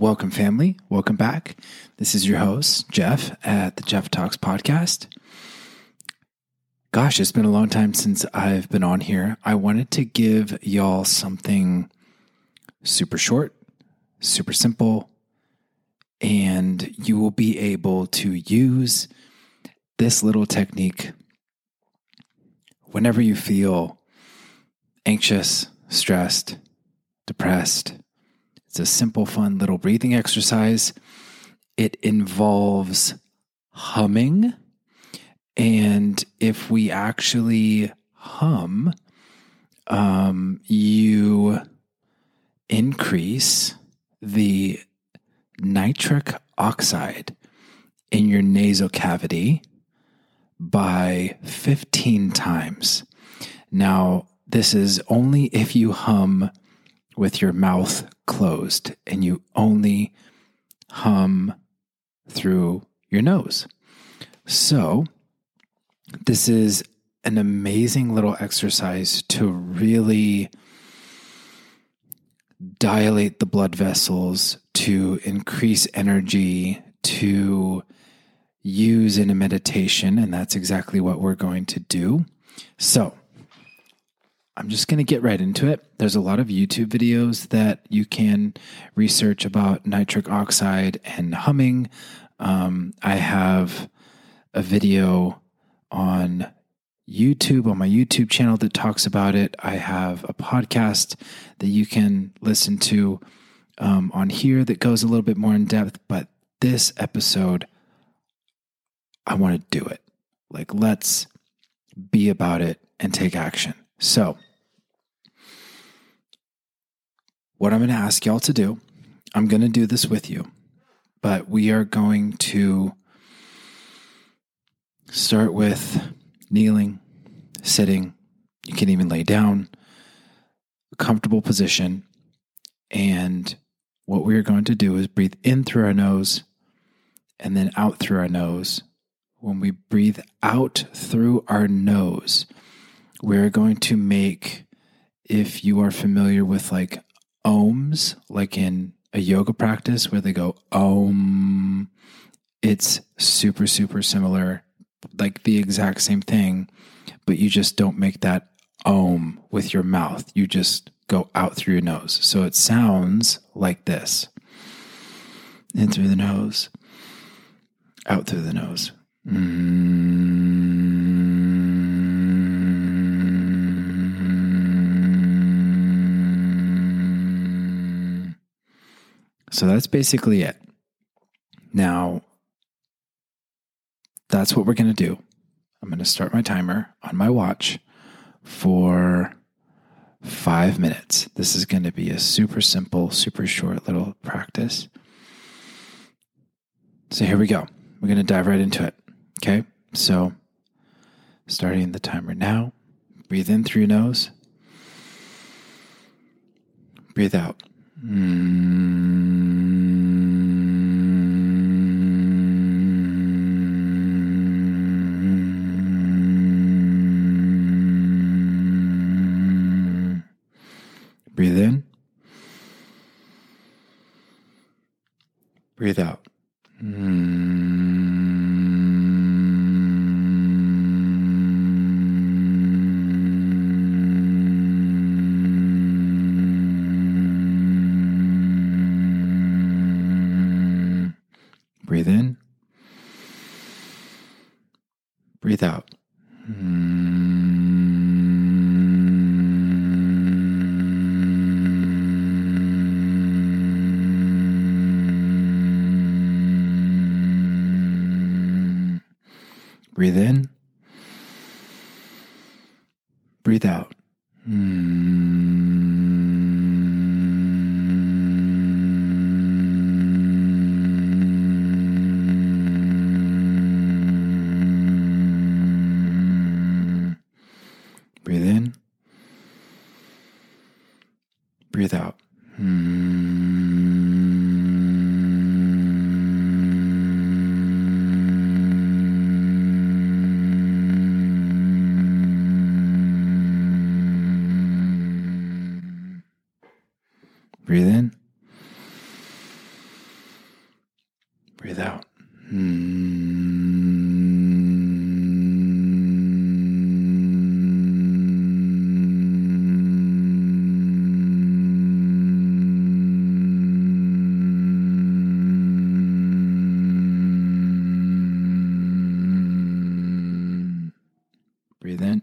Welcome, family. Welcome back. This is your host, Jeff, at the Jeff Talks podcast. Gosh, it's been a long time since I've been on here. I wanted to give y'all something super short, super simple, and you will be able to use this little technique whenever you feel anxious, stressed, depressed. A simple, fun little breathing exercise. It involves humming. And if we actually hum, um, you increase the nitric oxide in your nasal cavity by 15 times. Now, this is only if you hum with your mouth closed and you only hum through your nose. So, this is an amazing little exercise to really dilate the blood vessels, to increase energy, to use in a meditation. And that's exactly what we're going to do. So, I'm just going to get right into it. There's a lot of YouTube videos that you can research about nitric oxide and humming. Um, I have a video on YouTube, on my YouTube channel that talks about it. I have a podcast that you can listen to um, on here that goes a little bit more in depth. But this episode, I want to do it. Like, let's be about it and take action. So, what I'm going to ask y'all to do, I'm going to do this with you, but we are going to start with kneeling, sitting. You can even lay down, a comfortable position. And what we are going to do is breathe in through our nose and then out through our nose. When we breathe out through our nose, we're going to make, if you are familiar with like oms, like in a yoga practice where they go om. It's super, super similar, like the exact same thing, but you just don't make that om with your mouth. You just go out through your nose. So it sounds like this in through the nose, out through the nose. Mm. So that's basically it. Now, that's what we're going to do. I'm going to start my timer on my watch for five minutes. This is going to be a super simple, super short little practice. So here we go. We're going to dive right into it. Okay. So starting the timer now, breathe in through your nose, breathe out. Mm. Breathe in. Breathe out. Breathe in. Breathe out. Breathe in. Breathe out. Breathe in. Breathe out. Breathe in. Breathe out. Breathe in.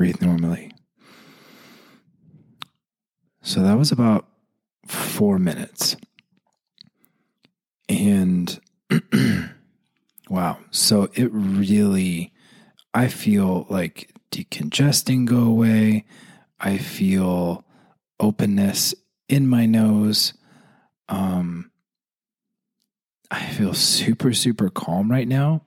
Breathe normally. So that was about four minutes. And wow. So it really, I feel like decongesting go away. I feel openness in my nose. Um, I feel super, super calm right now.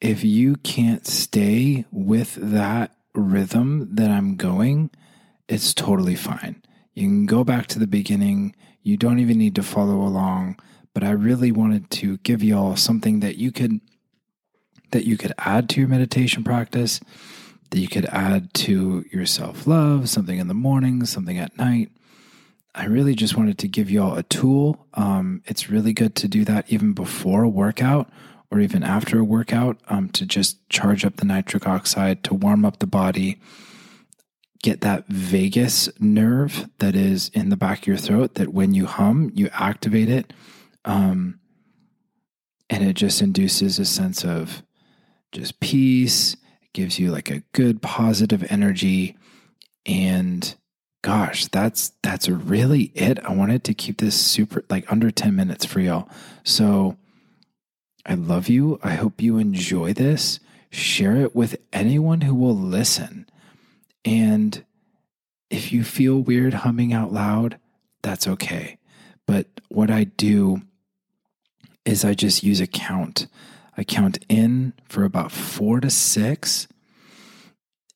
If you can't stay with that rhythm that I'm going, it's totally fine. You can go back to the beginning. You don't even need to follow along. But I really wanted to give y'all something that you could that you could add to your meditation practice, that you could add to your self-love, something in the morning, something at night. I really just wanted to give y'all a tool. Um, it's really good to do that even before a workout or even after a workout um, to just charge up the nitric oxide, to warm up the body, get that vagus nerve that is in the back of your throat that when you hum, you activate it. Um, and it just induces a sense of just peace. It gives you like a good positive energy. And gosh, that's that's really it. I wanted to keep this super like under 10 minutes for y'all. So I love you. I hope you enjoy this. Share it with anyone who will listen. And if you feel weird humming out loud, that's okay. But what I do is I just use a count. I count in for about four to six.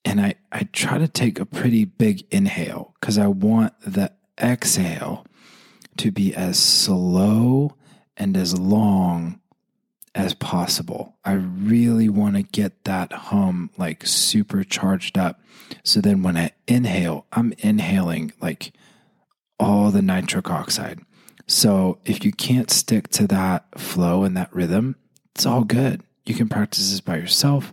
And I, I try to take a pretty big inhale because I want the exhale to be as slow and as long as possible. I really want to get that hum like super charged up. So then when I inhale, I'm inhaling like all the nitric oxide. So if you can't stick to that flow and that rhythm, it's all good. You can practice this by yourself.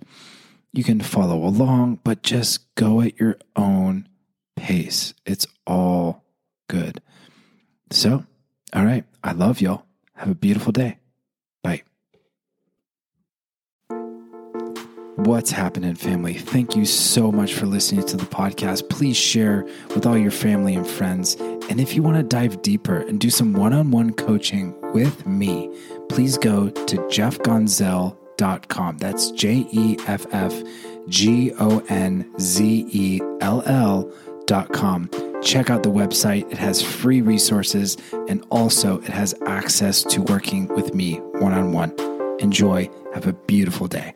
You can follow along, but just go at your own pace. It's all good. So, all right. I love y'all. Have a beautiful day. Bye. What's happening, family? Thank you so much for listening to the podcast. Please share with all your family and friends. And if you want to dive deeper and do some one on one coaching with me, please go to jeffgonzell.com. That's J E F F G O N Z E L L.com. Check out the website. It has free resources and also it has access to working with me one on one. Enjoy. Have a beautiful day.